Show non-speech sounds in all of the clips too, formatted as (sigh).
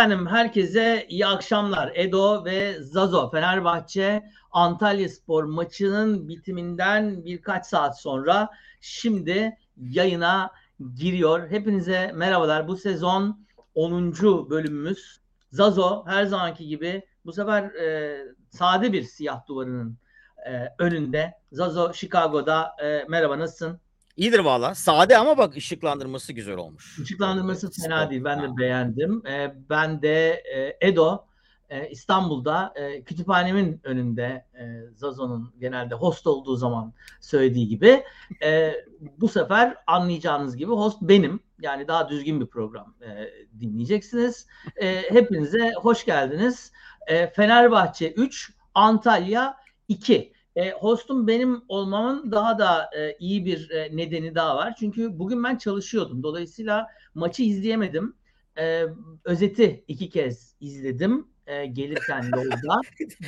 Efendim herkese iyi akşamlar. Edo ve Zazo Fenerbahçe Antalya Spor maçının bitiminden birkaç saat sonra şimdi yayına giriyor. Hepinize merhabalar. Bu sezon 10. bölümümüz. Zazo her zamanki gibi bu sefer e, sade bir siyah duvarının e, önünde. Zazo Chicago'da. E, merhaba nasılsın? İyidir valla. Sade ama bak ışıklandırması güzel olmuş. Işıklandırması fena değil. Ben ha. de beğendim. Ee, ben de e, Edo e, İstanbul'da e, kütüphanemin önünde e, Zazo'nun genelde host olduğu zaman söylediği gibi e, bu sefer anlayacağınız gibi host benim. Yani daha düzgün bir program e, dinleyeceksiniz. E, hepinize hoş geldiniz. E, Fenerbahçe 3, Antalya 2. E, hostum benim olmamın daha da e, iyi bir e, nedeni daha var. Çünkü bugün ben çalışıyordum. Dolayısıyla maçı izleyemedim. E, özeti iki kez izledim e, gelirken yolda.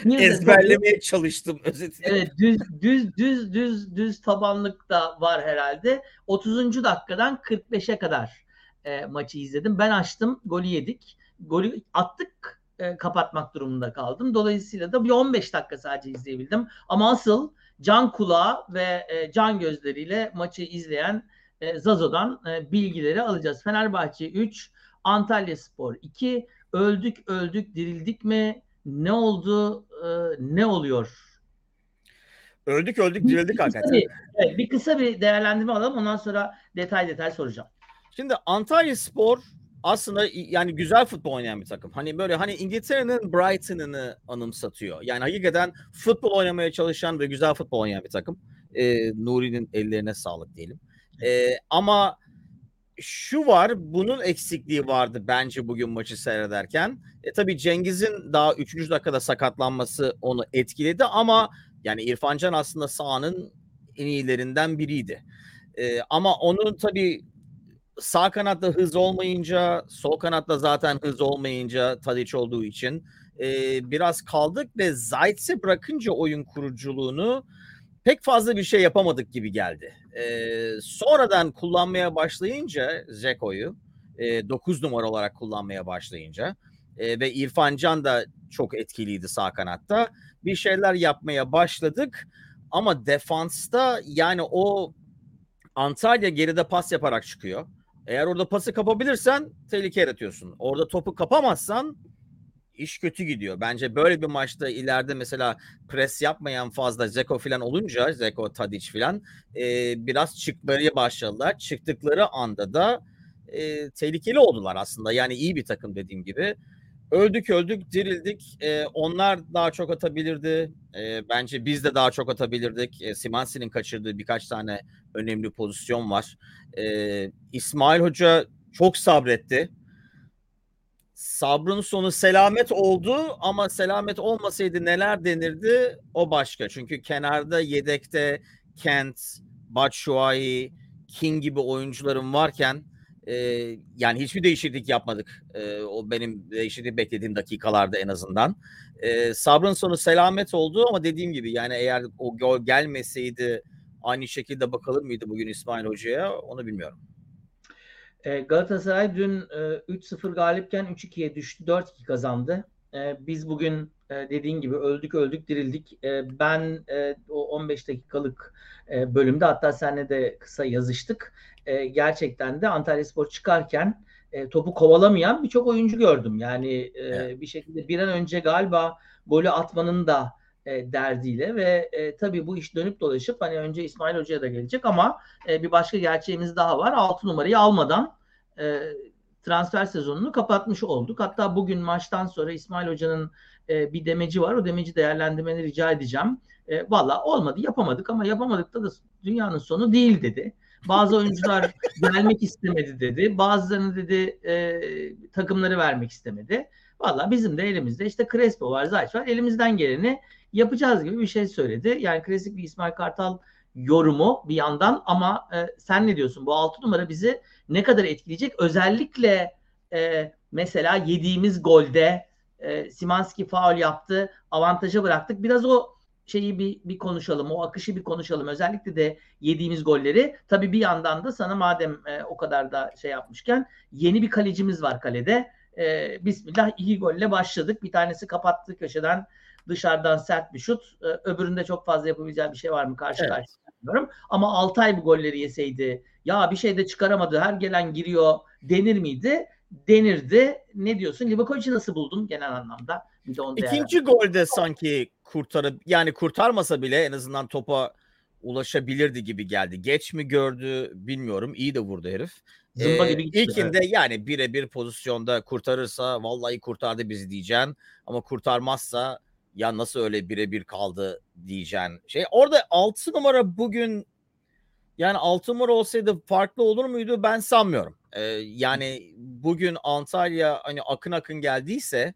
(laughs) Ezberlemeye tabii, çalıştım özeti. Evet düz düz düz düz düz tabanlık da var herhalde. 30. dakikadan 45'e kadar e, maçı izledim. Ben açtım, golü yedik. Golü attık e, kapatmak durumunda kaldım. Dolayısıyla da bir 15 dakika sadece izleyebildim. Ama asıl can kulağı ve e, can gözleriyle maçı izleyen e, Zazo'dan e, bilgileri alacağız. Fenerbahçe 3, Antalya Spor 2. Öldük öldük dirildik mi? Ne oldu? E, ne oluyor? Öldük öldük dirildik hakikaten. Bir, evet, bir kısa bir değerlendirme alalım. Ondan sonra detay detay soracağım. Şimdi Antalya Spor aslında yani güzel futbol oynayan bir takım. Hani böyle hani İngiltere'nin Brighton'ını anımsatıyor. Yani hakikaten futbol oynamaya çalışan ve güzel futbol oynayan bir takım. Ee, Nuri'nin ellerine sağlık diyelim. Ee, ama şu var bunun eksikliği vardı bence bugün maçı seyrederken. E, tabii Cengiz'in daha 3. dakikada sakatlanması onu etkiledi ama yani İrfancan aslında sahanın en iyilerinden biriydi. E, ama onun tabii sağ kanatta hız olmayınca, sol kanatta zaten hız olmayınca Tadic olduğu için e, biraz kaldık ve Zayt'se bırakınca oyun kuruculuğunu pek fazla bir şey yapamadık gibi geldi. E, sonradan kullanmaya başlayınca Zeko'yu e, 9 numara olarak kullanmaya başlayınca e, ve İrfan Can da çok etkiliydi sağ kanatta. Bir şeyler yapmaya başladık ama defansta yani o Antalya geride pas yaparak çıkıyor. Eğer orada pası kapabilirsen tehlike yaratıyorsun. Orada topu kapamazsan iş kötü gidiyor. Bence böyle bir maçta ileride mesela pres yapmayan fazla Zeko falan olunca Zeko, Tadic falan e, biraz çıkmaya başladılar. Çıktıkları anda da e, tehlikeli oldular aslında. Yani iyi bir takım dediğim gibi. Öldük öldük dirildik. E, onlar daha çok atabilirdi. E, bence biz de daha çok atabilirdik. E, Simansi'nin kaçırdığı birkaç tane önemli pozisyon var. E, İsmail Hoca çok sabretti. Sabrın sonu selamet oldu ama selamet olmasaydı neler denirdi o başka. Çünkü kenarda yedekte Kent, Batshuayi, King gibi oyuncularım varken e, yani hiçbir değişiklik yapmadık. E, o benim değişikliği beklediğim dakikalarda en azından. E, sabrın sonu selamet oldu ama dediğim gibi yani eğer o gol gelmeseydi aynı şekilde bakılır mıydı bugün İsmail Hoca'ya onu bilmiyorum. Galatasaray dün 3-0 galipken 3-2'ye düştü. 4-2 kazandı. Biz bugün dediğin gibi öldük öldük dirildik. Ben o 15 dakikalık bölümde hatta seninle de kısa yazıştık. Gerçekten de Antalya Spor çıkarken topu kovalamayan birçok oyuncu gördüm. Yani evet. bir şekilde bir an önce galiba golü atmanın da e, derdiyle ve e, tabii bu iş dönüp dolaşıp hani önce İsmail Hoca'ya da gelecek ama e, bir başka gerçeğimiz daha var. 6 numarayı almadan e, transfer sezonunu kapatmış olduk. Hatta bugün maçtan sonra İsmail Hoca'nın e, bir demeci var. O demeci değerlendirmeni rica edeceğim. E, Valla olmadı yapamadık ama yapamadık da, da dünyanın sonu değil dedi. Bazı oyuncular (laughs) gelmek istemedi dedi. Bazılarını dedi e, takımları vermek istemedi. Valla bizim de elimizde işte Crespo var, Zayt var. Elimizden geleni yapacağız gibi bir şey söyledi. Yani klasik bir İsmail Kartal yorumu bir yandan ama e, sen ne diyorsun? Bu 6 numara bizi ne kadar etkileyecek? Özellikle e, mesela yediğimiz golde e, Simanski faul yaptı. Avantaja bıraktık. Biraz o şeyi bir, bir konuşalım. O akışı bir konuşalım. Özellikle de yediğimiz golleri. Tabii bir yandan da sana madem e, o kadar da şey yapmışken yeni bir kalecimiz var kalede. e, Bismillah iki golle başladık. Bir tanesi kapattığı köşeden dışarıdan sert bir şut. E, öbüründe çok fazla yapabileceği bir şey var mı karşı evet. karşıya bilmiyorum. Ama Altay bu golleri yeseydi ya bir şey de çıkaramadı her gelen giriyor denir miydi? Denirdi. Ne diyorsun? Livakovic'i nasıl buldun genel anlamda? Bir de onu İkinci golde sanki kurtarıp yani kurtarmasa bile en azından topa ulaşabilirdi gibi geldi. Geç mi gördü bilmiyorum. İyi de vurdu herif. Zımba ee, gibi gitti, İlkinde evet. yani birebir pozisyonda kurtarırsa vallahi kurtardı bizi diyeceksin. Ama kurtarmazsa ya nasıl öyle birebir kaldı diyeceksin. Şey orada 6 numara bugün yani 6 numara olsaydı farklı olur muydu ben sanmıyorum. Ee, yani bugün Antalya hani akın akın geldiyse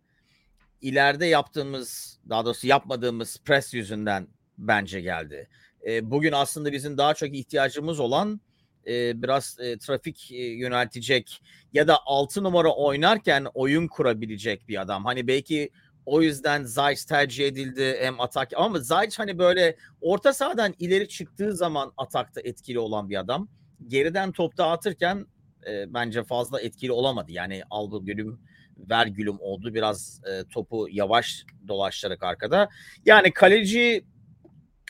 ileride yaptığımız daha doğrusu yapmadığımız pres yüzünden bence geldi. Ee, bugün aslında bizim daha çok ihtiyacımız olan e, biraz e, trafik e, yöneltecek ya da 6 numara oynarken oyun kurabilecek bir adam. Hani belki o yüzden Zayt tercih edildi hem atak ama Zayt hani böyle orta sahadan ileri çıktığı zaman atakta etkili olan bir adam. Geriden top dağıtırken e, bence fazla etkili olamadı. Yani algı gülüm ver gülüm oldu. Biraz e, topu yavaş dolaştırarak arkada. Yani kaleci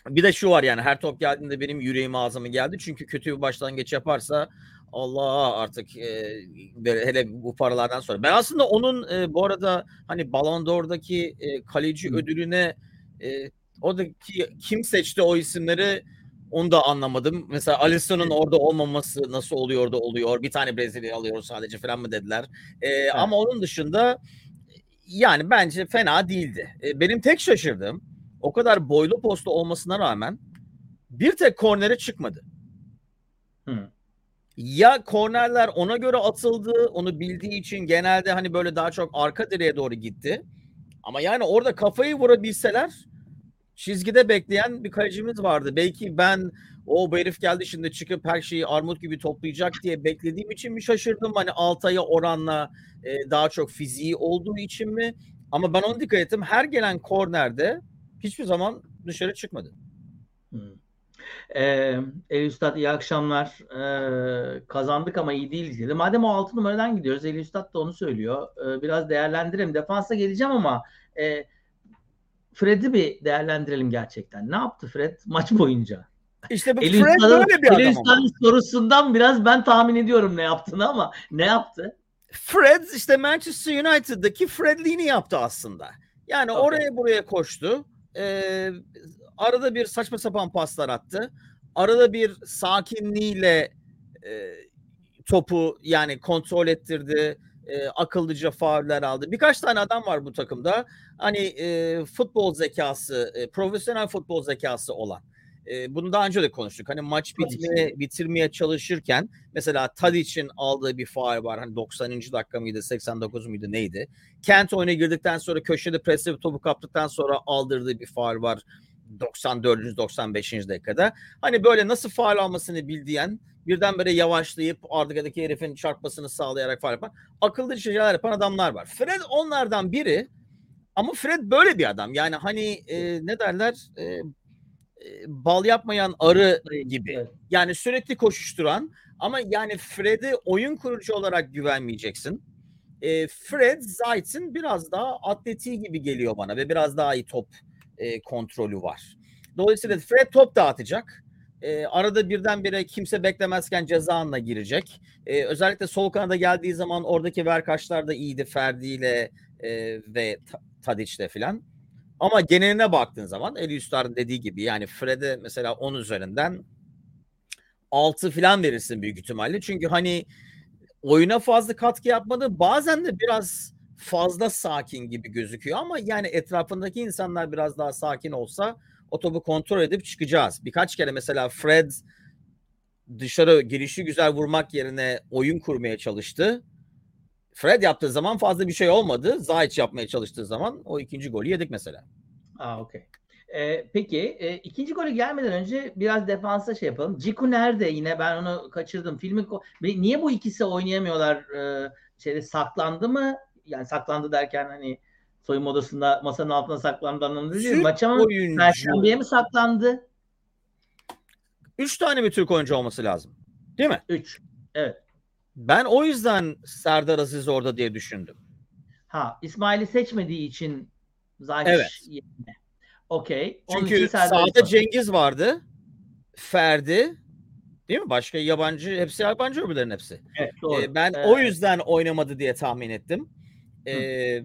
bir de şu var yani her top geldiğinde benim yüreğim ağzıma geldi. Çünkü kötü bir başlangıç yaparsa Allah artık e, hele bu paralardan sonra. Ben aslında onun e, bu arada hani Ballon d'Or'daki e, kaleci Hı. ödülüne e, oradaki kim seçti o isimleri onu da anlamadım. Mesela Alisson'un orada olmaması nasıl oluyor da oluyor. Bir tane Brezilya alıyor sadece falan mı dediler. E, evet. Ama onun dışında yani bence fena değildi. E, benim tek şaşırdığım o kadar boylu posta olmasına rağmen bir tek kornere çıkmadı. Hı ya kornerler ona göre atıldı. Onu bildiği için genelde hani böyle daha çok arka direğe doğru gitti. Ama yani orada kafayı vurabilseler çizgide bekleyen bir kalecimiz vardı. Belki ben o bu herif geldi şimdi çıkıp her şeyi armut gibi toplayacak diye beklediğim için mi şaşırdım? Hani Altay'a oranla e, daha çok fiziği olduğu için mi? Ama ben onu dikkat ettim. Her gelen kornerde hiçbir zaman dışarı çıkmadı. Hmm. Ee, Eli Üstad iyi akşamlar. Ee, kazandık ama iyi değiliz dedi. Madem o 6 numaradan gidiyoruz. Eli Üstad da onu söylüyor. Ee, biraz değerlendirelim. Defansa geleceğim ama e, Fred'i bir değerlendirelim gerçekten. Ne yaptı Fred maç boyunca? İşte bu Eli Fred böyle bir Eli Üstad'ın sorusundan biraz ben tahmin ediyorum ne yaptığını ama ne yaptı? Fred işte Manchester United'daki Fred'liğini yaptı aslında. Yani okay. oraya buraya koştu. Ee, arada bir saçma sapan paslar attı. Arada bir sakinliğiyle e, topu yani kontrol ettirdi. E, akıllıca fauller aldı. Birkaç tane adam var bu takımda. Hani e, futbol zekası, e, profesyonel futbol zekası olan. E, bunu daha önce de konuştuk. Hani maç bitmeye, bitirmeye çalışırken mesela Tadic'in aldığı bir faal var. Hani 90. dakika mıydı, 89 muydu neydi? Kent oyuna girdikten sonra köşede presle topu kaptıktan sonra aldırdığı bir faal var. 94. 95. dakikada. Hani böyle nasıl faal almasını bildiğin birdenbire yavaşlayıp arkadaki herifin çarpmasını sağlayarak faal yapan akıllı şeyler yapan adamlar var. Fred onlardan biri ama Fred böyle bir adam. Yani hani e, ne derler e, e, bal yapmayan arı gibi. Yani sürekli koşuşturan ama yani Fred'e oyun kurucu olarak güvenmeyeceksin. E, Fred Zayt'in biraz daha atleti gibi geliyor bana ve biraz daha iyi top e, kontrolü var. Dolayısıyla Fred top dağıtacak. E, arada birdenbire kimse beklemezken ceza girecek. E, özellikle sol kanada geldiği zaman oradaki verkaçlar da iyiydi Ferdi ile e, ve Tadiç'le filan. Ama geneline baktığın zaman Eli Üstar'ın dediği gibi yani Fred'e mesela 10 üzerinden 6 filan verirsin büyük ihtimalle. Çünkü hani oyuna fazla katkı yapmadı. Bazen de biraz fazla sakin gibi gözüküyor ama yani etrafındaki insanlar biraz daha sakin olsa o kontrol edip çıkacağız. Birkaç kere mesela Fred dışarı girişi güzel vurmak yerine oyun kurmaya çalıştı. Fred yaptığı zaman fazla bir şey olmadı. Zayt yapmaya çalıştığı zaman o ikinci golü yedik mesela. Aa okey. Ee, peki e, ikinci golü gelmeden önce biraz defansa şey yapalım. Ciku nerede yine ben onu kaçırdım. Filmi niye bu ikisi oynayamıyorlar? Ee, şeyde saklandı mı yani saklandı derken hani soyunma odasında masanın altına saklandı anlamında değil. Maça mı? Perşembeye mi saklandı? Üç tane bir Türk oyuncu olması lazım. Değil mi? Üç. Evet. Ben o yüzden Serdar Aziz orada diye düşündüm. Ha İsmail'i seçmediği için Zayç Evet. yerine. Okey. Çünkü var. Cengiz vardı. Ferdi. Değil mi? Başka yabancı, hepsi yabancı öbürlerin hepsi. Evet, doğru. Ee, ben Ee, o yüzden oynamadı diye tahmin ettim. Ee,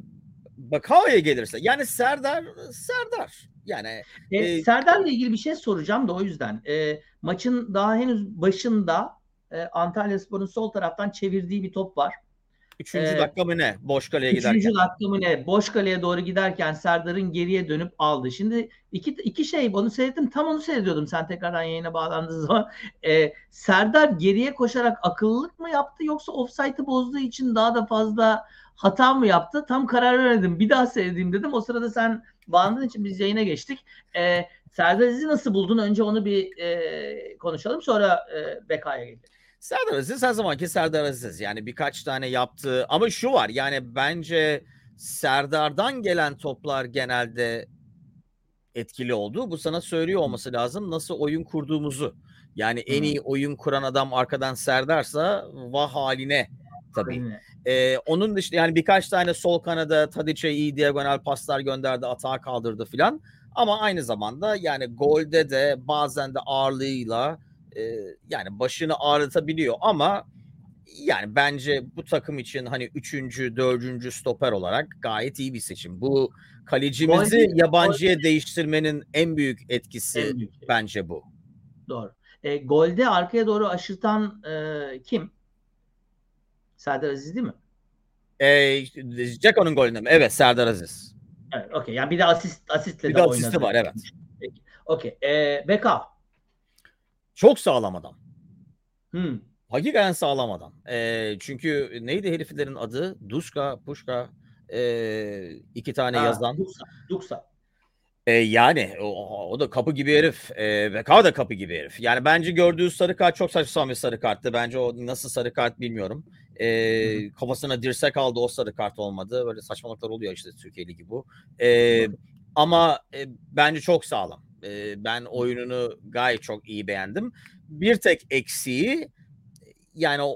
Bakao'ya gelirse. Yani Serdar, Serdar. Yani E, e, Serdar'la ilgili bir şey soracağım da o yüzden. E, maçın daha henüz başında e, Antalyaspor'un sol taraftan çevirdiği bir top var. üçüncü Ee, dakika mı ne? Boş kaleye giderken. Üçüncü dakika mı ne? Boş kaleye doğru giderken Serdar'ın geriye dönüp aldı. Şimdi iki, iki şey onu seyrettim. Tam onu seyrediyordum sen tekrardan yayına bağlandığın (laughs) zaman. Ee, Serdar geriye koşarak akıllılık mı yaptı yoksa offside'ı bozduğu için daha da fazla hata mı yaptı? Tam karar veremedim. Bir daha seyredeyim dedim. O sırada sen bağlandığın için biz yayına geçtik. Ee, Serdar Aziz'i nasıl buldun? Önce onu bir e, konuşalım. Sonra e, Beka'ya gelelim. Serdar Aziz her zamanki Serdar Aziz. Yani birkaç tane yaptığı ama şu var yani bence Serdar'dan gelen toplar genelde etkili oldu. Bu sana söylüyor olması lazım nasıl oyun kurduğumuzu. Yani en iyi oyun kuran adam arkadan Serdar'sa vah haline tabii. Ee, onun dışında yani birkaç tane sol kanada Tadic'e iyi diagonal paslar gönderdi, atağa kaldırdı filan. Ama aynı zamanda yani golde de bazen de ağırlığıyla e, yani başını ağrıtabiliyor ama yani bence bu takım için hani üçüncü, dördüncü stoper olarak gayet iyi bir seçim. Bu kalecimizi Golde- yabancıya değiştirmenin en büyük etkisi En büyük şey. bence bu. Doğru. E, golde arkaya doğru aşırtan e, kim? Serdar Aziz değil mi? Ee, Ceko'nun golünde mi? Evet Serdar Aziz. Evet, okey. Yani bir de asist asistle Bir de de oynadı. asisti var evet. Peki. Okey. E, Beka. Çok sağlam adam. Hmm. Hakikaten sağlam adam. Ee, çünkü neydi heriflerin adı? Duşka, Puşka ee, iki tane Ha, yazan. Duksa. Duksa. Ee, yani o, o da kapı gibi herif. Ee, Beka da kapı gibi herif. Yani bence gördüğü sarı kart çok saçma bir sarı karttı. Bence o nasıl sarı kart bilmiyorum. Ee, kafasına dirsek aldı o sarı kart olmadı. Böyle saçmalıklar oluyor işte Türkiye Ligi bu. Ee, ama e, bence çok sağlam. Ee, ben oyununu gayet çok iyi beğendim. Bir tek eksiği yani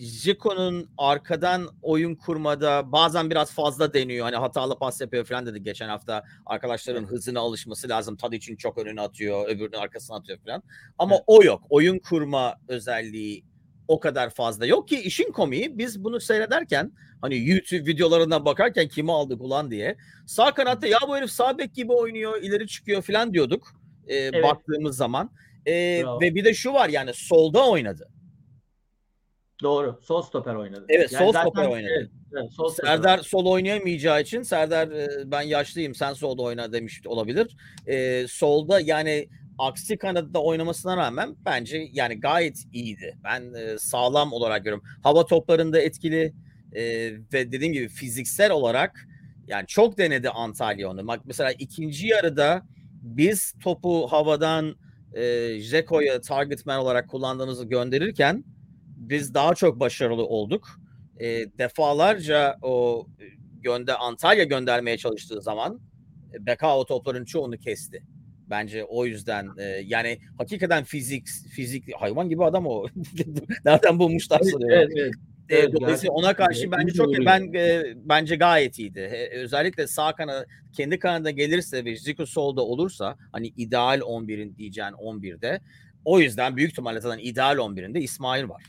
Zico'nun arkadan oyun kurmada bazen biraz fazla deniyor. Hani hatalı pas yapıyor falan dedi geçen hafta. Arkadaşların hızına alışması lazım. Tadic'in çok önüne atıyor, öbürünün arkasına atıyor falan. Ama Evet. o yok. Oyun kurma özelliği o kadar fazla yok ki işin komiği biz bunu seyrederken hani YouTube videolarından bakarken kimi aldık ulan diye sağ kanatta ya bu herif sağ bek gibi oynuyor ileri çıkıyor falan diyorduk e, baktığımız zaman. E, Bravo. ve bir de şu var yani solda oynadı. Doğru. Sol stoper oynadı. Evet, sol zaten- stoper oynadı. Evet, evet, sol Serdar sol oynayamayacağı için Serdar e, ben yaşlıyım sen solda oyna demiş olabilir. E, solda yani aksi kanatta oynamasına rağmen bence yani gayet iyiydi. Ben e, sağlam olarak görüyorum. Hava toplarında etkili e, ve dediğim gibi fiziksel olarak yani çok denedi Antalya onu. Bak mesela ikinci yarıda biz topu havadan e, Jeko'ya target man olarak kullandığımızı gönderirken biz daha çok başarılı olduk. E, defalarca o e, gönde Antalya göndermeye çalıştığı zaman e, Beka o topların çoğunu kesti. Bence o yüzden e, yani hakikaten fizik fizik hayvan gibi adam o. (laughs) Nereden bulmuşlar Evet, sanıyorum. evet, evet. E, Evet, dolayısıyla ona gerçekten karşı bence çok vuruyor. ben e, bence gayet iyiydi. E, özellikle sağ kanada kendi kanada gelirse ve Zico solda olursa hani ideal 11'in diyeceğin 11'de o yüzden büyük ihtimalle zaten ideal 11'inde İsmail var.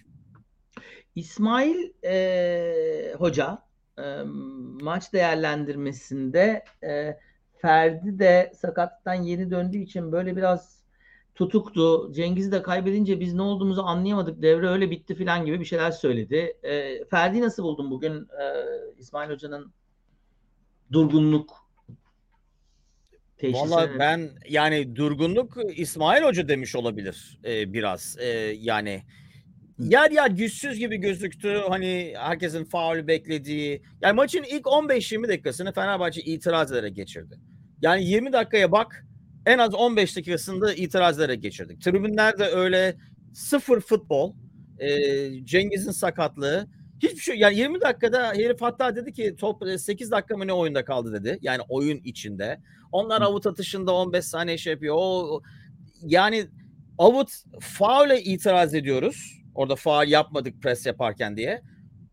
İsmail e, Hoca e, maç değerlendirmesinde e, Ferdi de sakatlıktan yeni döndüğü için böyle biraz tutuktu. Cengiz'i de kaybedince biz ne olduğumuzu anlayamadık. Devre öyle bitti falan gibi bir şeyler söyledi. E, Ferdi nasıl buldun bugün e, İsmail Hoca'nın durgunluk teşhisini? Valla ben yani durgunluk İsmail Hoca demiş olabilir e, biraz. E, yani yer yer güçsüz gibi gözüktü. Hani herkesin faul beklediği. Yani maçın ilk 15-20 dakikasını Fenerbahçe itiraz ederek geçirdi. Yani 20 dakikaya bak en az 15 dakikasında itiraz ederek geçirdik. Tribünlerde öyle sıfır futbol. E, Cengiz'in sakatlığı. Hiçbir şey yani 20 dakikada herif hatta dedi ki top 8 dakika mı ne oyunda kaldı dedi. Yani oyun içinde. Onlar avut atışında 15 saniye şey yapıyor. O yani avut faule itiraz ediyoruz. Orada faul yapmadık pres yaparken diye.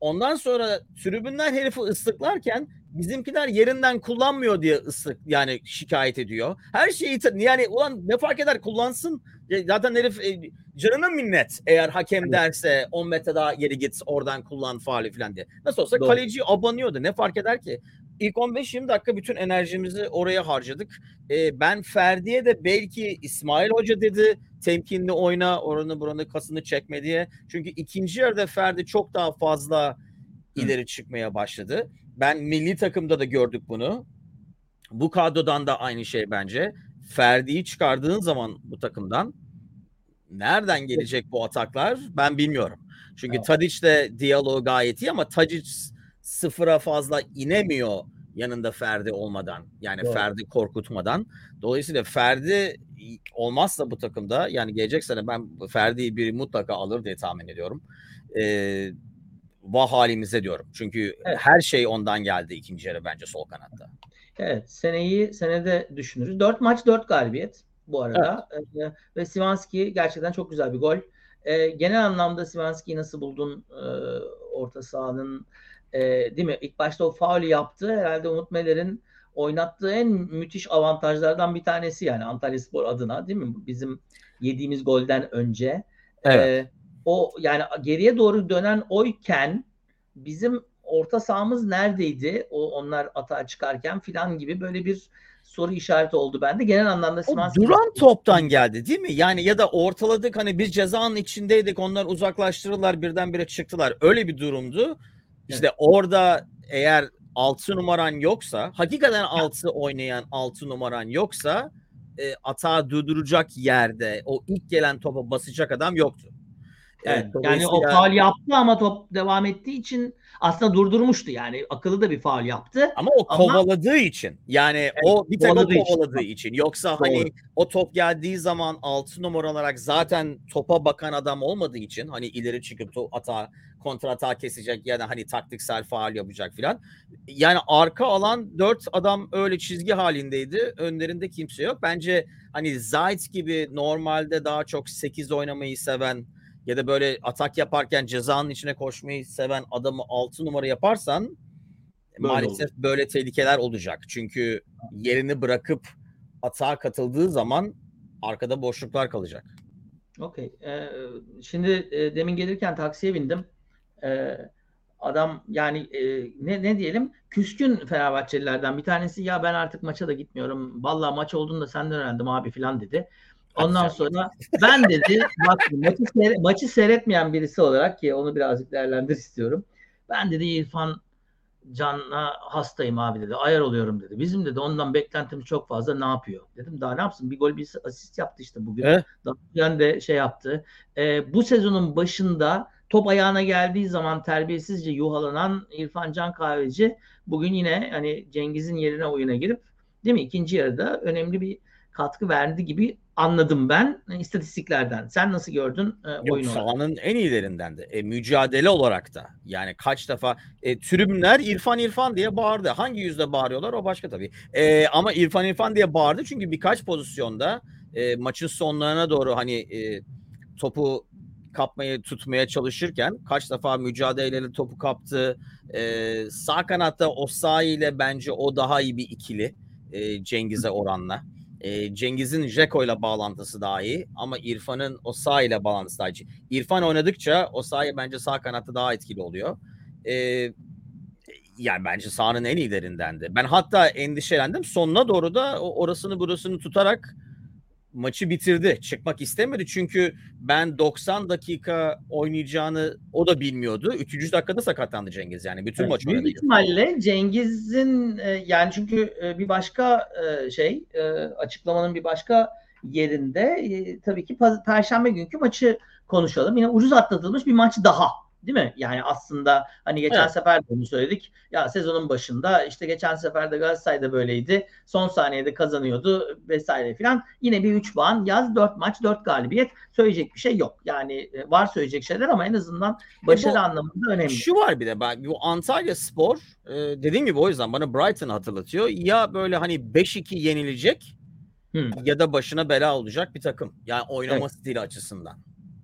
Ondan sonra tribünler herifi ıslıklarken bizimkiler yerinden kullanmıyor diye ıslık yani şikayet ediyor. Her şeyi yani ulan ne fark eder kullansın. Zaten herif e, canına minnet eğer hakem derse 10 metre daha geri git oradan kullan faali falan diye. Nasıl olsa Doğru. kaleci abanıyordu. Ne fark eder ki? İlk 15-20 dakika bütün enerjimizi oraya harcadık. Ee, ben Ferdi'ye de belki İsmail Hoca dedi temkinli oyna oranı buranı kasını çekme diye. Çünkü ikinci yarıda Ferdi çok daha fazla ileri çıkmaya başladı. Ben milli takımda da gördük bunu. Bu kadrodan da aynı şey bence. Ferdi'yi çıkardığın zaman bu takımdan nereden gelecek bu ataklar ben bilmiyorum. Çünkü evet. Tadic de diyaloğu gayet iyi ama Tadic sıfıra fazla inemiyor yanında Ferdi olmadan. Yani evet. Ferdi korkutmadan. Dolayısıyla Ferdi olmazsa bu takımda yani gelecek sene ben Ferdi'yi bir mutlaka alır diye tahmin ediyorum. Ee, vah halimize diyorum. Çünkü evet. her şey ondan geldi ikinci yarı bence sol kanatta. Evet seneyi senede düşünürüz. Dört maç dört galibiyet bu arada. Evet. Ee, ve Sivanski gerçekten çok güzel bir gol. Ee, genel anlamda Sivanski'yi nasıl buldun ee, orta sahanın e, değil mi? İlk başta o faulü yaptı. Herhalde Umut Meler'in oynattığı en müthiş avantajlardan bir tanesi yani Antalya Spor adına değil mi? Bizim yediğimiz golden önce. Evet. Ee, o yani geriye doğru dönen oyken bizim orta sahamız neredeydi? O onlar atağa çıkarken filan gibi böyle bir soru işareti oldu bende. Genel anlamda Simanski... Duran toptan geldi değil mi? Yani ya da ortaladık hani biz cezanın içindeydik onlar uzaklaştırırlar birdenbire çıktılar. Öyle bir durumdu. İşte evet. orada eğer 6 numaran yoksa hakikaten 6 oynayan 6 numaran yoksa e, atağı durduracak yerde o ilk gelen topa basacak adam yoktu. Evet, yani o faal yaptı ama top devam ettiği için aslında durdurmuştu yani akıllı da bir faal yaptı. Ama o kovaladığı ama... için yani evet, o bir tek kovaladığı o kovaladığı için. için. Yoksa Doğru. hani o top geldiği zaman 6 numara olarak zaten topa bakan adam olmadığı için hani ileri çıkıp to ata kontra atağı kesecek ya da hani taktiksel faal yapacak filan. Yani arka alan 4 adam öyle çizgi halindeydi. Önlerinde kimse yok. Bence hani Zayt gibi normalde daha çok 8 oynamayı seven ya da böyle atak yaparken cezanın içine koşmayı seven adamı 6 numara yaparsan böyle maalesef olur. böyle tehlikeler olacak. Çünkü yerini bırakıp atağa katıldığı zaman arkada boşluklar kalacak. Okey. Ee, şimdi e, demin gelirken taksiye bindim. Ee, adam yani e, ne, ne diyelim küskün Fenerbahçelilerden bir tanesi ya ben artık maça da gitmiyorum. Vallahi maç olduğunu da senden öğrendim abi filan dedi. Ondan sonra ben dedi bak maçı, seyre, maçı seyretmeyen birisi olarak ki onu birazcık değerlendir istiyorum. Ben dedi İrfan Can'a hastayım abi dedi. Ayar oluyorum dedi. Bizim dedi ondan beklentimiz çok fazla ne yapıyor? Dedim daha ne yapsın? Bir gol bir asist yaptı işte bugün. Evet. Daha de şey yaptı. Ee, bu sezonun başında top ayağına geldiği zaman terbiyesizce yuhalanan İrfan Can Kahveci bugün yine hani Cengiz'in yerine oyuna girip değil mi? ikinci yarıda önemli bir katkı verdi gibi anladım ben e, istatistiklerden. Sen nasıl gördün e, Yok, oyunu? Sahanın en iyilerinden de. E, mücadele olarak da. Yani kaç defa e, tribünler İrfan İrfan diye bağırdı. Hangi yüzde bağırıyorlar o başka tabii. E, ama İrfan İrfan diye bağırdı çünkü birkaç pozisyonda e, maçın sonlarına doğru hani e, topu kapmaya tutmaya çalışırken kaç defa mücadeleyle topu kaptı. E, sağ kanatta Osayi ile bence o daha iyi bir ikili e, Cengiz'e oranla. Cengiz'in Jeko ile bağlantısı daha iyi ama İrfan'ın o sağ ile bağlantısı daha iyi. İrfan oynadıkça o sağ bence sağ kanatta daha etkili oluyor. E, yani bence sahanın en iyilerindendi. Ben hatta endişelendim. Sonuna doğru da orasını burasını tutarak maçı bitirdi. Çıkmak istemedi çünkü ben 90 dakika oynayacağını o da bilmiyordu. Üçüncü dakikada sakatlandı Cengiz yani bütün evet, maç oynadı. Büyük ihtimalle Cengiz'in e, yani çünkü e, bir başka e, şey açıklamanın bir başka yerinde tabii ki Perşembe günkü maçı konuşalım. Yine ucuz atlatılmış bir maç daha Değil mi? Yani aslında hani geçen evet. sefer de bunu söyledik. Ya sezonun başında işte geçen sefer de Galatasaray'da böyleydi. Son saniyede kazanıyordu vesaire filan. Yine bir 3 puan yaz 4 maç 4 galibiyet. Söyleyecek bir şey yok. Yani e, var söyleyecek şeyler ama en azından başarı e bu, anlamında önemli. Şu var bir de ben bu Antalya Spor e, dediğim gibi o yüzden bana Brighton'ı hatırlatıyor. Ya böyle hani 5-2 yenilecek hmm. ya da başına bela olacak bir takım. Yani oynama evet. stili açısından.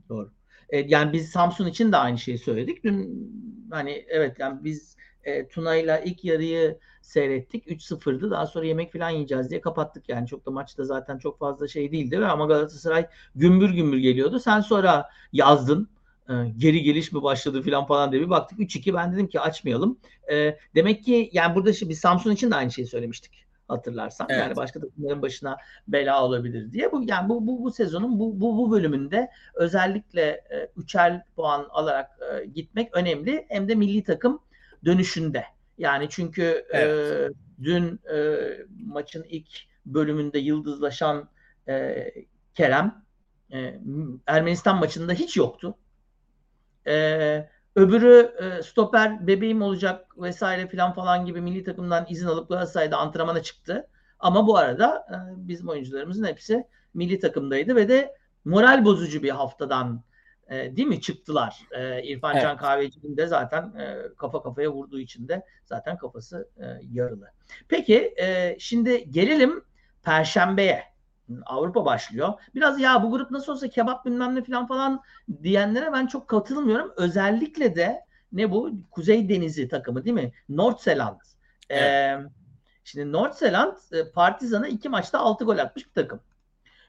Doğru. E, yani biz Samsun için de aynı şeyi söyledik. Dün hani evet yani biz e, Tuna'yla ilk yarıyı seyrettik. 3-0'dı. Daha sonra yemek falan yiyeceğiz diye kapattık yani. Çok da maçta zaten çok fazla şey değildi ama Galatasaray gümbür gümbür geliyordu. Sen sonra yazdın. E, geri geliş mi başladı falan falan diye bir baktık 3-2 ben dedim ki açmayalım. E, demek ki yani burada şimdi biz Samsun için de aynı şeyi söylemiştik hatırlarsan. Evet. Yani başka takımların başına bela olabilir diye. Bu yani bu bu, bu sezonun bu, bu bu bölümünde özellikle e, üçer puan alarak e, gitmek önemli. Hem de milli takım dönüşünde. Yani çünkü evet. e, dün e, maçın ilk bölümünde yıldızlaşan e, Kerem e, Ermenistan maçında hiç yoktu. E, öbürü e, stoper bebeğim olacak vesaire filan falan gibi milli takımdan izin alıp Galatasaray'da antrenmana çıktı. Ama bu arada e, bizim oyuncularımızın hepsi milli takımdaydı ve de moral bozucu bir haftadan e, değil mi çıktılar. E, İrfan evet. Can Kahveci'nin de zaten e, kafa kafaya vurduğu için de zaten kafası e, yarılı. Peki e, şimdi gelelim Perşembe'ye. Avrupa başlıyor. Biraz ya bu grup nasıl olsa kebap bilmem ne falan falan diyenlere ben çok katılmıyorum. Özellikle de ne bu? Kuzey Denizi takımı değil mi? Nordsjælland. Evet. Ee, şimdi Nordsjælland e, Partizan'a iki maçta altı gol atmış bir takım.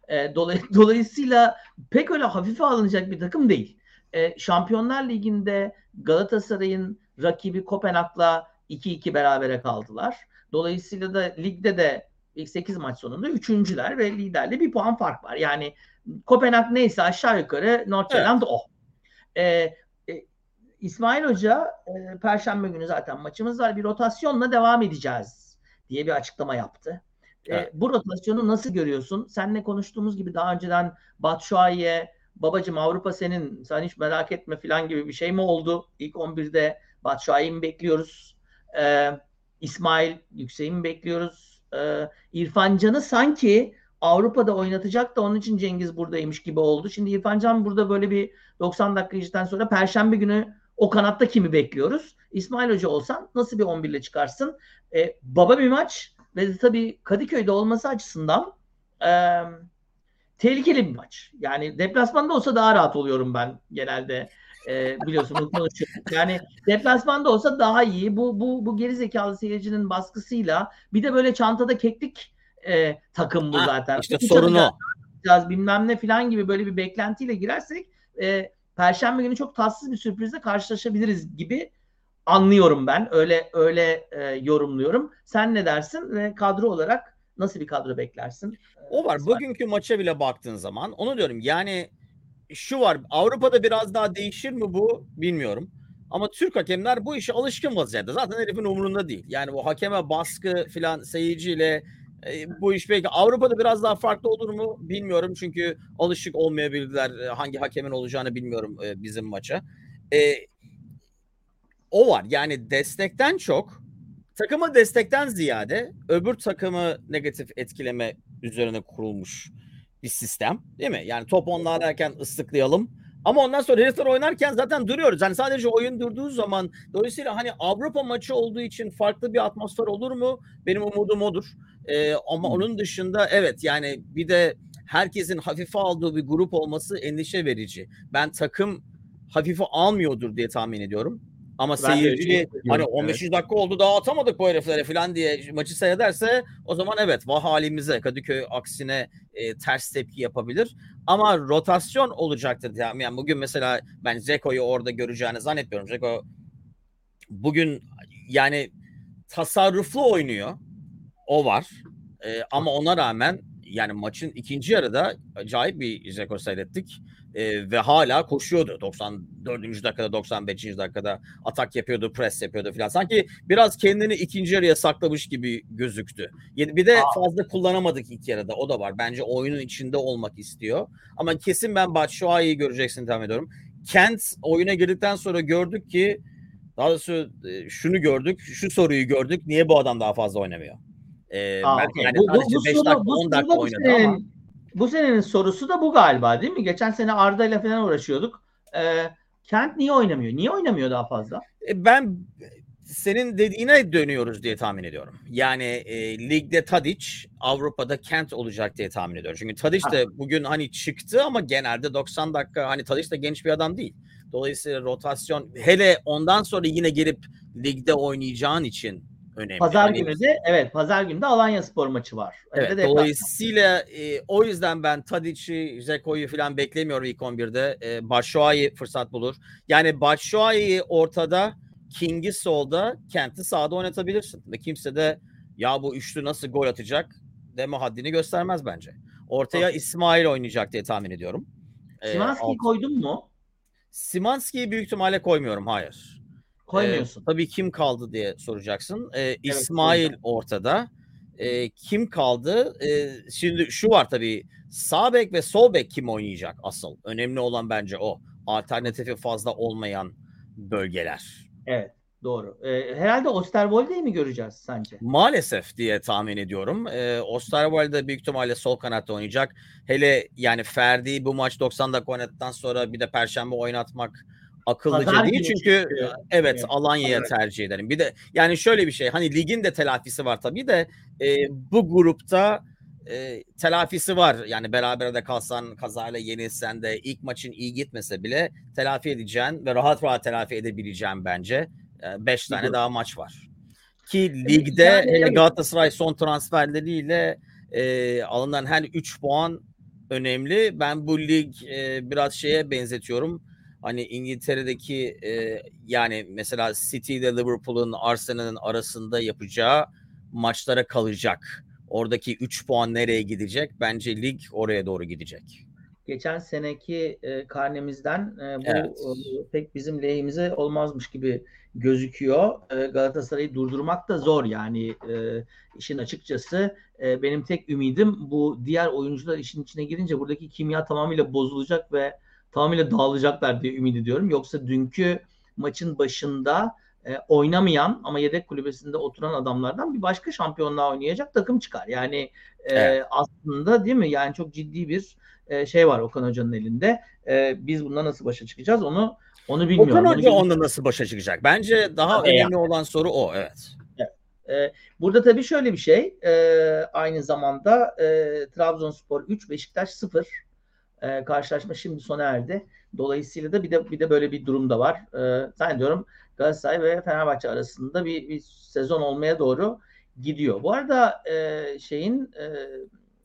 E, dolay (laughs) dolayısıyla pek öyle hafife alınacak bir takım değil. E, Şampiyonlar Ligi'nde Galatasaray'ın rakibi Kopenhag'la 2-2 berabere kaldılar. Dolayısıyla da ligde de ilk 8 maç sonunda üçüncüler ve liderle bir puan fark var. Yani Kopenhag neyse aşağı yukarı Nordsjælland evet. o. E, e, İsmail Hoca e, Perşembe günü zaten maçımız var. Bir rotasyonla devam edeceğiz diye bir açıklama yaptı. E, evet. E, bu rotasyonu nasıl görüyorsun? Seninle konuştuğumuz gibi daha önceden Batshuayi'ye babacım Avrupa senin sen hiç merak etme falan gibi bir şey mi oldu? İlk 11'de Batshuayi'yi mi bekliyoruz? E, İsmail Yüksek'i mi bekliyoruz? E, İrfan Can'ı sanki Avrupa'da oynatacak da onun için Cengiz buradaymış gibi oldu. Şimdi İrfan Can burada böyle bir 90 dakika sonra Perşembe günü o kanatta kimi bekliyoruz? İsmail Hoca olsan nasıl bir 11 ile çıkarsın? E, baba bir maç ve tabii Kadıköy'de olması açısından e, tehlikeli bir maç. Yani deplasmanda olsa daha rahat oluyorum ben genelde. E, biliyorsunuz konuşuyorum. Yani deplasmanda olsa daha iyi. Bu bu bu geri zekalı seyircinin baskısıyla bir de böyle çantada keklik e, takım bu ha, zaten. İşte sorunu biraz bilmem ne falan gibi böyle bir beklentiyle girersek e, Perşembe günü çok tatsız bir sürprizle karşılaşabiliriz gibi anlıyorum ben. Öyle öyle e, yorumluyorum. Sen ne dersin? Ve kadro olarak nasıl bir kadro beklersin? O var. Bugünkü maça bile baktığın zaman onu diyorum. Yani şu var. Avrupa'da biraz daha değişir mi bu bilmiyorum. Ama Türk hakemler bu işe alışkın vaziyette. Zaten herifin umurunda değil. Yani bu hakeme baskı filan seyirciyle e, bu iş belki Avrupa'da biraz daha farklı olur mu bilmiyorum. Çünkü alışık olmayabilirler. E, hangi hakemin olacağını bilmiyorum e, bizim maça. O var. Yani destekten çok takımı destekten ziyade öbür takımı negatif etkileme üzerine kurulmuş bir sistem değil mi? Yani top onlarlarken ıslıklayalım. Ama ondan sonra herifler oynarken zaten duruyoruz. Yani sadece oyun durduğu zaman dolayısıyla hani Avrupa maçı olduğu için farklı bir atmosfer olur mu? Benim umudum odur. Ee, ama onun dışında evet yani bir de herkesin hafife aldığı bir grup olması endişe verici. Ben takım hafife almıyordur diye tahmin ediyorum. Ama ben seyirci hani 15. Evet. dakika oldu daha atamadık bu heriflere falan diye maçı seyrederse o zaman evet vah halimize Kadıköy aksine e, ters tepki yapabilir. Ama rotasyon olacaktır. Yani, yani bugün mesela ben Zeko'yu orada göreceğini zannetmiyorum. Zeko bugün yani tasarruflu oynuyor. O var. E, ama ona rağmen yani maçın ikinci yarıda acayip bir Zeko seyrettik e, ve hala koşuyordu. 94. dakikada 95. dakikada atak yapıyordu pres yapıyordu filan. Sanki biraz kendini ikinci yarıya saklamış gibi gözüktü. Bir de fazla kullanamadık ilk yarıda o da var. Bence oyunun içinde olmak istiyor. Ama kesin ben Batshuayi'yi göreceksin tahmin ediyorum. Kent oyuna girdikten sonra gördük ki daha doğrusu şunu gördük şu soruyu gördük niye bu adam daha fazla oynamıyor ee, Aa, okay. yani bu, bu, bu, 5 dakika 10 dakika oynadı ama bu senenin sorusu da bu galiba değil mi? Geçen sene Arda ile falan uğraşıyorduk. Ee, Kent niye oynamıyor? Niye oynamıyor daha fazla? E, ben senin dediğine dönüyoruz diye tahmin ediyorum. Yani e, ligde Tadic, Avrupa'da Kent olacak diye tahmin ediyorum. Çünkü Tadic de bugün hani çıktı ama genelde 90 dakika hani Tadic de genç bir adam değil. Dolayısıyla rotasyon hele ondan sonra yine gelip ligde oynayacağın için önemli. Pazar hani, günü de evet pazar günü de Alanya Spor maçı var. Evet, de dolayısıyla e, o yüzden ben Tadic'i, Zeko'yu falan beklemiyorum ilk 11'de. E, Başşuay'ı fırsat bulur. Yani Başşuay'ı ortada, King'i solda, Kent'i sağda oynatabilirsin. Ve kimse de ya bu üçlü nasıl gol atacak deme haddini göstermez bence. Ortaya okay. İsmail oynayacak diye tahmin ediyorum. Simanski'yi e, koydun mu? Simanski'yi büyük ihtimalle koymuyorum. Hayır. Koymuyorsun. Ee, tabii kim kaldı diye soracaksın. Evet, İsmail evet. ortada. Ee, kim kaldı? Ee, şimdi şu var tabii. Sağ bek ve sol bek kim oynayacak asıl? Önemli olan bence o. Alternatifi fazla olmayan bölgeler. Evet. Doğru. Ee, herhalde Osterwolde'yi mi göreceğiz sence? Maalesef diye tahmin ediyorum. Ee, Osterwolde büyük ihtimalle sol kanatta oynayacak. Hele yani Ferdi bu maç 90 dakika oynadıktan sonra bir de Perşembe oynatmak akıllıca Pazar değil çünkü çıkıyor. evet, evet. Alanya'ya evet. tercih ederim. Bir de yani şöyle bir şey hani ligin de telafisi var tabii de e, bu grupta e, telafisi var. Yani beraber de kalsan kazayla yenilsen de ilk maçın iyi gitmese bile telafi edeceğin ve rahat rahat telafi edebileceğim bence. 5 tane Doğru. daha maç var. Ki ligde yani, hele Galatasaray son transferleriyle e, alınan her 3 puan önemli. Ben bu lig e, biraz şeye benzetiyorum hani İngiltere'deki e, yani mesela City ile Liverpool'un Arsenal'ın arasında yapacağı maçlara kalacak. Oradaki 3 puan nereye gidecek? Bence lig oraya doğru gidecek. Geçen seneki e, karnemizden e, bu evet. e, pek bizim lehimize olmazmış gibi gözüküyor. E, Galatasaray'ı durdurmak da zor yani e, işin açıkçası. E, benim tek ümidim bu diğer oyuncular işin içine girince buradaki kimya tamamıyla bozulacak ve tamamıyla dağılacaklar diye ümit ediyorum. Yoksa dünkü maçın başında e, oynamayan ama yedek kulübesinde oturan adamlardan bir başka şampiyonluğa oynayacak takım çıkar. Yani e, evet. aslında değil mi? Yani çok ciddi bir e, şey var Okan Hoca'nın elinde. E, biz bundan nasıl başa çıkacağız onu onu bilmiyorum. Okan Hoca onunla nasıl başa çıkacak? Bence daha evet. önemli olan soru o. Evet. E, burada tabii şöyle bir şey. E, aynı zamanda e, Trabzonspor 3, Beşiktaş 0 e, karşılaşma şimdi sona erdi. Dolayısıyla da bir de bir de böyle bir durum da var. E, zannediyorum Galatasaray ve Fenerbahçe arasında bir, bir sezon olmaya doğru gidiyor. Bu arada e, şeyin e,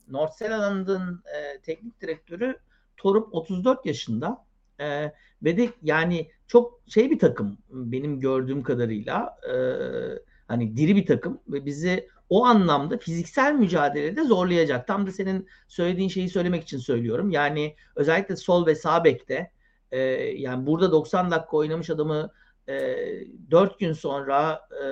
North Zealand'ın e, teknik direktörü Torup 34 yaşında e, ve de yani çok şey bir takım benim gördüğüm kadarıyla e, hani diri bir takım ve bizi o anlamda fiziksel mücadelede zorlayacak. Tam da senin söylediğin şeyi söylemek için söylüyorum. Yani özellikle sol ve sağ bekte e, yani burada 90 dakika oynamış adamı e, 4 gün sonra e,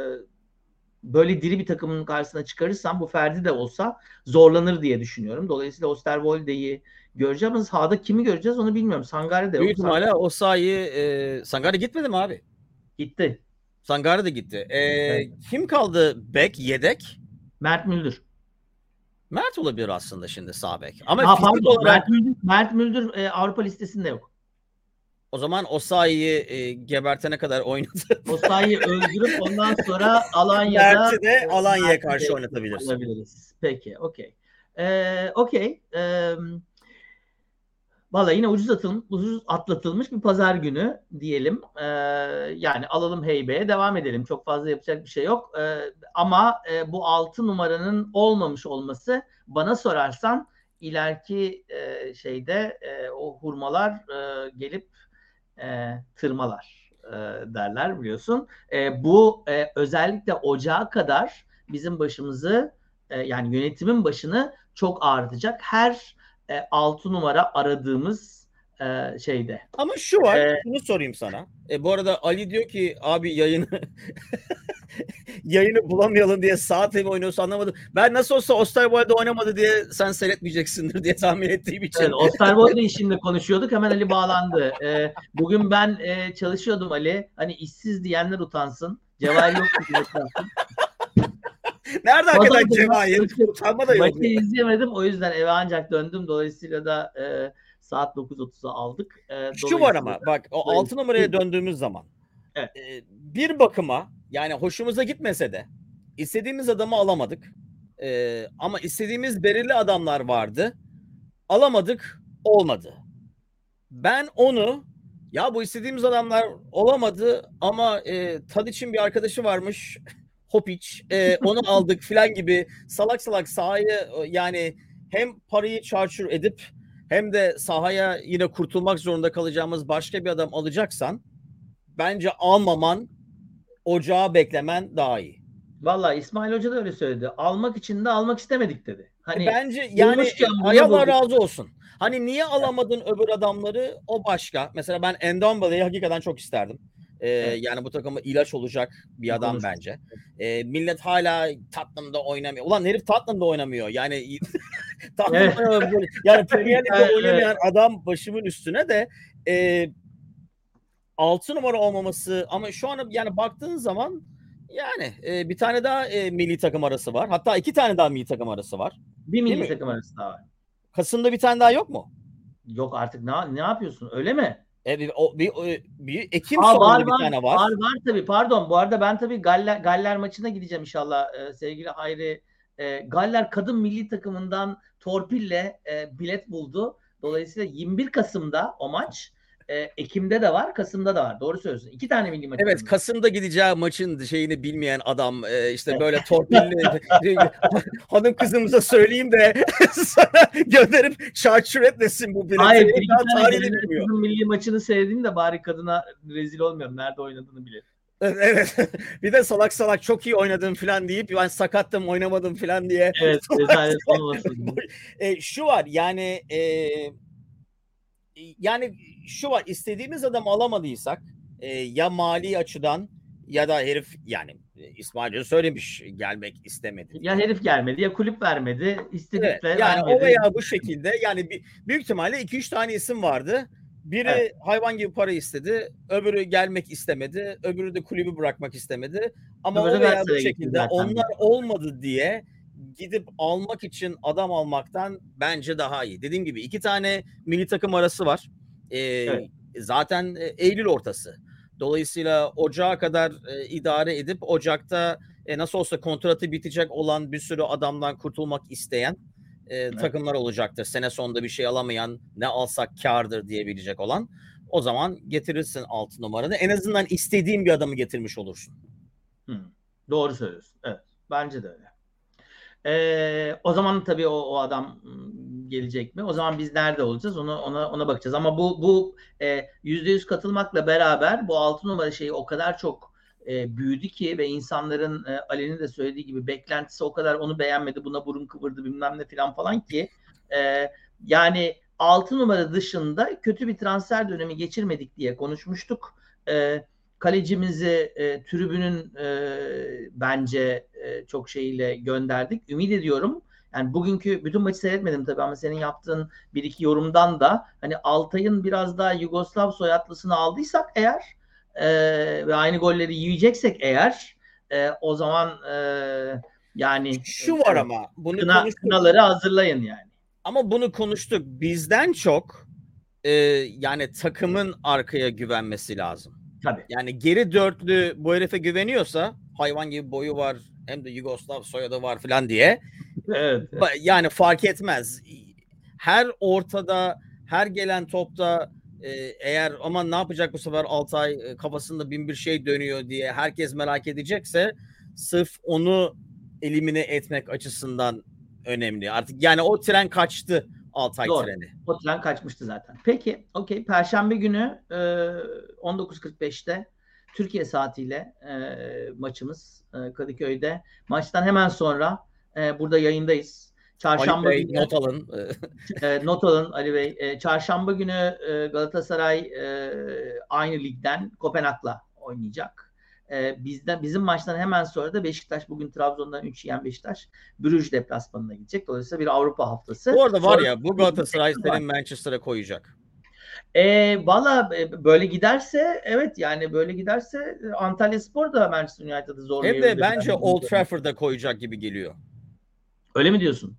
böyle diri bir takımın karşısına çıkarırsam bu Ferdi de olsa zorlanır diye düşünüyorum. Dolayısıyla Osterwolde'yi göreceğiz ama sahada kimi göreceğiz onu bilmiyorum. Sangare de Büyük ihtimalle o sahayı e, Sangare gitmedi mi abi? Gitti. Sangare de gitti. E, evet. Kim kaldı bek yedek? Mert Müldür. Mert olabilir aslında şimdi sağ bek. Ama ha, pardon, olarak... Mert Müldür, Mert Müldür e, Avrupa listesinde yok. O zaman Osayi'yi e, gebertene kadar oynadı. (laughs) Osayi'yi öldürüp ondan sonra (laughs) Alanya'da Mert'i de Alanya'ya karşı oynatabiliriz. Peki, okey. Ee, okey. Ee, Valla yine ucuz, atılmış, ucuz atlatılmış bir pazar günü diyelim. Ee, yani alalım heybeye devam edelim. Çok fazla yapacak bir şey yok. Ee, ama e, bu 6 numaranın olmamış olması bana sorarsan ileriki e, şeyde e, o hurmalar e, gelip e, tırmalar e, derler biliyorsun. E, bu e, özellikle ocağa kadar bizim başımızı e, yani yönetimin başını çok ağrıtacak. Her e, 6 numara aradığımız e, şeyde. Ama şu var, ee, bunu sorayım sana. E, bu arada Ali diyor ki abi yayını (laughs) yayını bulamayalım diye saat evi oynuyorsa anlamadım. Ben nasıl olsa Osterwold'da oynamadı diye sen seyretmeyeceksindir diye tahmin ettiğim için. Evet, Osterwold'da şimdi konuşuyorduk. Hemen Ali bağlandı. Ee, bugün ben e, çalışıyordum Ali. Hani işsiz diyenler utansın. Cevahir yok utansın. Nerede hakikaten Cevahir? Utanma da yok. Maçı izleyemedim. O yüzden eve ancak döndüm. Dolayısıyla da e, saat 9.30'a aldık. E, Şu var ama bak o 6 numaraya döndüğümüz zaman evet. e, bir bakıma Yani hoşumuza gitmese de istediğimiz adamı alamadık. Ee, ama istediğimiz belirli adamlar vardı. Alamadık, olmadı. Ben onu ya bu istediğimiz adamlar olamadı ama e, Tadic'in bir arkadaşı varmış. (laughs) Hopic. E, onu (laughs) aldık filan gibi salak salak sahayı yani hem parayı çarçur edip hem de sahaya yine kurtulmak zorunda kalacağımız başka bir adam alacaksan bence almaman ocağı beklemen daha iyi. Valla İsmail Hoca da öyle söyledi. Almak için de almak istemedik dedi. Hani bence yani ay Allah razı olsun. Hani niye alamadın öbür adamları o başka. Mesela ben Endombele'yi hakikaten çok isterdim. Ee, Evet. Yani bu takıma ilaç olacak bir adam Konuştuk. bence. Ee, millet hala Tottenham'da oynamıyor. Ulan herif Tottenham'da oynamıyor. Yani (laughs) Tottenham'da yani Premier Lig'de oynamayan adam başımın üstüne de e, 6 numara olmaması ama şu an yani baktığın zaman yani e, bir tane daha e, milli takım arası var. Hatta iki tane daha milli takım arası var. bir milli mi? takım arası daha var. Kasım'da bir tane daha yok mu? Yok artık ne, ne yapıyorsun öyle mi? E, bir, o, bir, bir Ekim Aa, var, bir var, tane var. Var var tabii pardon. Bu arada ben tabii Galler, Galler maçına gideceğim inşallah e, sevgili Hayri. E, Galler kadın milli takımından torpille e, bilet buldu. Dolayısıyla 21 Kasım'da o maç. E, Ekim'de de var, Kasım'da da var. Doğru söylüyorsun. İki tane milli maç. Evet. Kasım'da gideceği maçın şeyini bilmeyen adam e, işte böyle torpilli (laughs) hanım kızımıza söyleyeyim de (laughs) sana gönderip çarçur etmesin bu bileti. Hayır, bir iki tane kızın milli maçını seyredeyim de bari kadına rezil olmuyorum. Nerede oynadığını bilelim. Evet. bir de salak salak çok iyi oynadım falan deyip ben sakattım oynamadım falan diye. Evet, (laughs) rezalet olmasın. E, şu var yani e, yani şu var istediğimiz adamı alamadıysak e, ya mali açıdan ya da herif yani e, İsmail söylemiş gelmek istemedi. Ya herif gelmedi ya kulüp vermedi. İstedik Evet, yani vermedi. o veya bu şekilde yani bir, büyük ihtimalle 2-3 tane isim vardı. Biri Evet. hayvan gibi para istedi, öbürü gelmek istemedi, öbürü de kulübü bırakmak istemedi. Ama Öbürü o veya bu şekilde onlar olmadı diye gidip almak için adam almaktan bence daha iyi. Dediğim gibi iki tane milli takım arası var. Ee, Evet. Zaten e, Eylül ortası. Dolayısıyla Ocağa kadar e, idare edip Ocak'ta e, nasıl olsa kontratı bitecek olan bir sürü adamdan kurtulmak isteyen e, takımlar olacaktır. Sene sonunda bir şey alamayan ne alsak kardır diyebilecek olan. O zaman getirirsin 6 numaranı. En azından istediğin bir adamı getirmiş olursun. Hı, Doğru söylüyorsun. Evet. Bence de öyle. Ee, o zaman tabii o, o adam gelecek mi? O zaman biz nerede olacağız? Onu ona ona bakacağız. Ama bu bu e, %100 katılmakla beraber bu 6 numara şeyi o kadar çok e, büyüdü ki ve insanların e, Ali'nin de söylediği gibi beklentisi o kadar onu beğenmedi, buna burun kıvırdı bilmem ne falan falan ki e, yani 6 numara dışında kötü bir transfer dönemi geçirmedik diye konuşmuştuk. E, kalecimizi e, tribünün e, bence e, çok şeyiyle gönderdik. Ümit ediyorum. Yani bugünkü bütün maçı seyretmedim tabii ama senin yaptığın bir iki yorumdan da hani Altay'ın biraz daha Yugoslav soyadlısını aldıysak eğer e, ve aynı golleri yiyeceksek eğer e, o zaman e, yani Şu var ama bunu kına, konuştuk. kınaları hazırlayın yani. Ama bunu konuştuk. Bizden çok e, yani takımın arkaya güvenmesi lazım. Tabii. Yani geri dörtlü bu herife güveniyorsa hayvan gibi boyu var hem de Yugoslav soyadı var falan diye Evet. Ba- yani fark etmez. Her ortada, her gelen topta e, eğer aman ne yapacak bu sefer Altay e, kafasında bin bir şey dönüyor diye herkes merak edecekse sırf onu elimine etmek açısından önemli. Artık yani o tren kaçtı Altay Doğru. treni. O tren kaçmıştı zaten. Peki, okey. Perşembe günü e, 19.45'te Türkiye saatiyle e, maçımız e, Kadıköy'de. Maçtan hemen sonra e, burada yayındayız. Çarşamba Ali Bey günü not alın. (laughs) E, not alın Ali Bey. E, çarşamba günü e, Galatasaray e, aynı ligden Kopenhag'la oynayacak. E, bizden bizim maçtan hemen sonra da Beşiktaş bugün Trabzon'dan 3 yiyen Beşiktaş Brüj deplasmanına gidecek. Dolayısıyla bir Avrupa haftası. Bu arada var Sonra- ya bu Galatasaray senin Manchester'a koyacak. E, Valla böyle giderse evet yani böyle giderse e, Antalya Spor da Manchester United'ı Hem zorlayabilir. de bence Old Trafford'da koyacak gibi geliyor. Öyle mi diyorsun?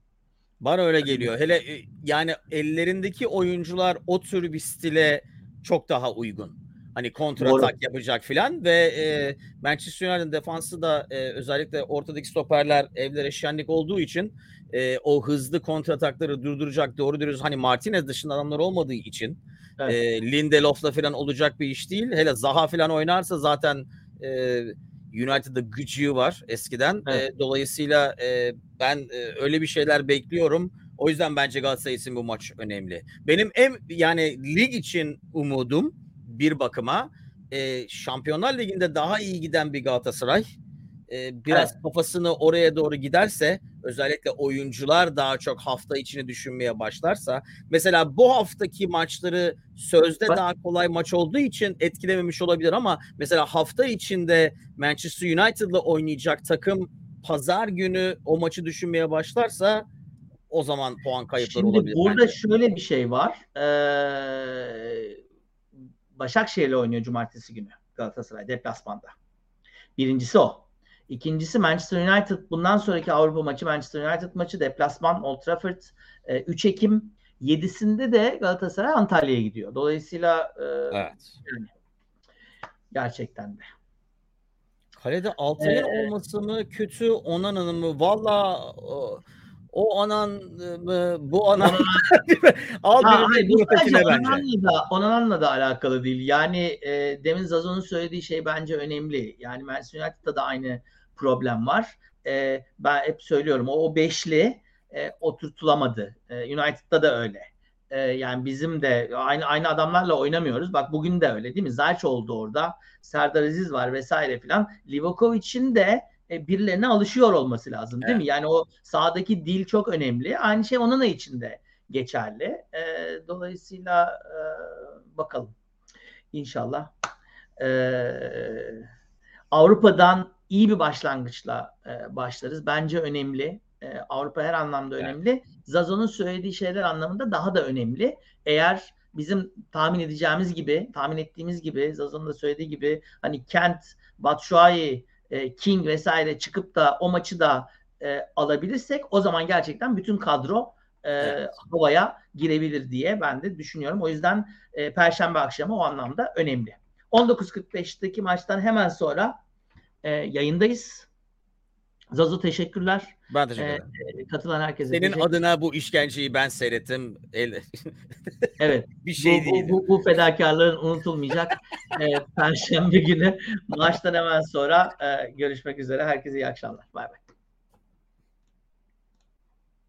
Bana öyle geliyor. Hele e, yani ellerindeki oyuncular o tür bir stile çok daha uygun. Hani kontratak yapacak filan ve e, Manchester United'ın defansı da e, özellikle ortadaki stoperler evlere şenlik olduğu için e, o hızlı kontratakları durduracak doğru dürüst hani Martinez dışında adamlar olmadığı için Evet. e, Lindelof'la filan olacak bir iş değil. Hele Zaha filan oynarsa zaten e, United'da gücü var eskiden. Evet. E, dolayısıyla e, ben e, öyle bir şeyler bekliyorum. O yüzden bence Galatasaray için bu maç önemli. Benim en yani lig için umudum bir bakıma e, Şampiyonlar Ligi'nde daha iyi giden bir Galatasaray e, biraz kafasını oraya doğru giderse özellikle oyuncular daha çok hafta içini düşünmeye başlarsa mesela bu haftaki maçları sözde Bak- daha kolay maç olduğu için etkilememiş olabilir ama mesela hafta içinde Manchester United'la oynayacak takım pazar günü o maçı düşünmeye başlarsa o zaman puan kayıpları Şimdi olabilir. burada bence. şöyle bir şey var. Ee, Başakşehir'le oynuyor cumartesi günü Galatasaray deplasmanda. Birincisi o. İkincisi Manchester United bundan sonraki Avrupa maçı Manchester United maçı deplasman Old Trafford e, 3 Ekim 7'sinde de Galatasaray Antalya'ya gidiyor. Dolayısıyla e, Evet. gerçekten de. Kalede Altay'ın Ee, olması mı kötü Onana'nın mı? Valla o, anan mı bu anan (laughs) al Ha, hayır, bu sadece. Onan'la da, Onan'la da alakalı değil. Yani e, demin Zazo'nun söylediği şey bence önemli. Yani Manchester United'da da aynı problem var. E, ben hep söylüyorum o, o beşli e, oturtulamadı. E, United'da da öyle. E, yani bizim de aynı aynı adamlarla oynamıyoruz. Bak bugün de öyle değil mi? Zayç oldu orada. Serdar Aziz var vesaire filan. Livakovic'in de e, birilerine alışıyor olması lazım değil mi? Yani o sahadaki dil çok önemli. Aynı şey onun için de geçerli. E, dolayısıyla e, bakalım. İnşallah. E, Avrupa'dan iyi bir başlangıçla e, başlarız. Bence önemli. E, Avrupa her anlamda Evet. önemli. Zazo'nun söylediği şeyler anlamında daha da önemli. Eğer bizim tahmin edeceğimiz gibi, tahmin ettiğimiz gibi, Zazo'nun da söylediği gibi hani Kent, Batshuayi, e, King vesaire çıkıp da o maçı da e, alabilirsek o zaman gerçekten bütün kadro e, Evet. havaya girebilir diye ben de düşünüyorum. O yüzden e, Perşembe akşamı o anlamda önemli. 19.45'teki maçtan hemen sonra e, yayındayız. Zazo teşekkürler. Ben teşekkür ederim. E, katılan herkese Senin teşekkür- adına bu işkenceyi ben seyrettim. (laughs) Evet. (laughs) bir şey bu, değil. bu, bu, bu fedakarlığın unutulmayacak. (laughs) e, Perşembe günü maçtan hemen sonra e, görüşmek üzere. Herkese iyi akşamlar. Bay bay.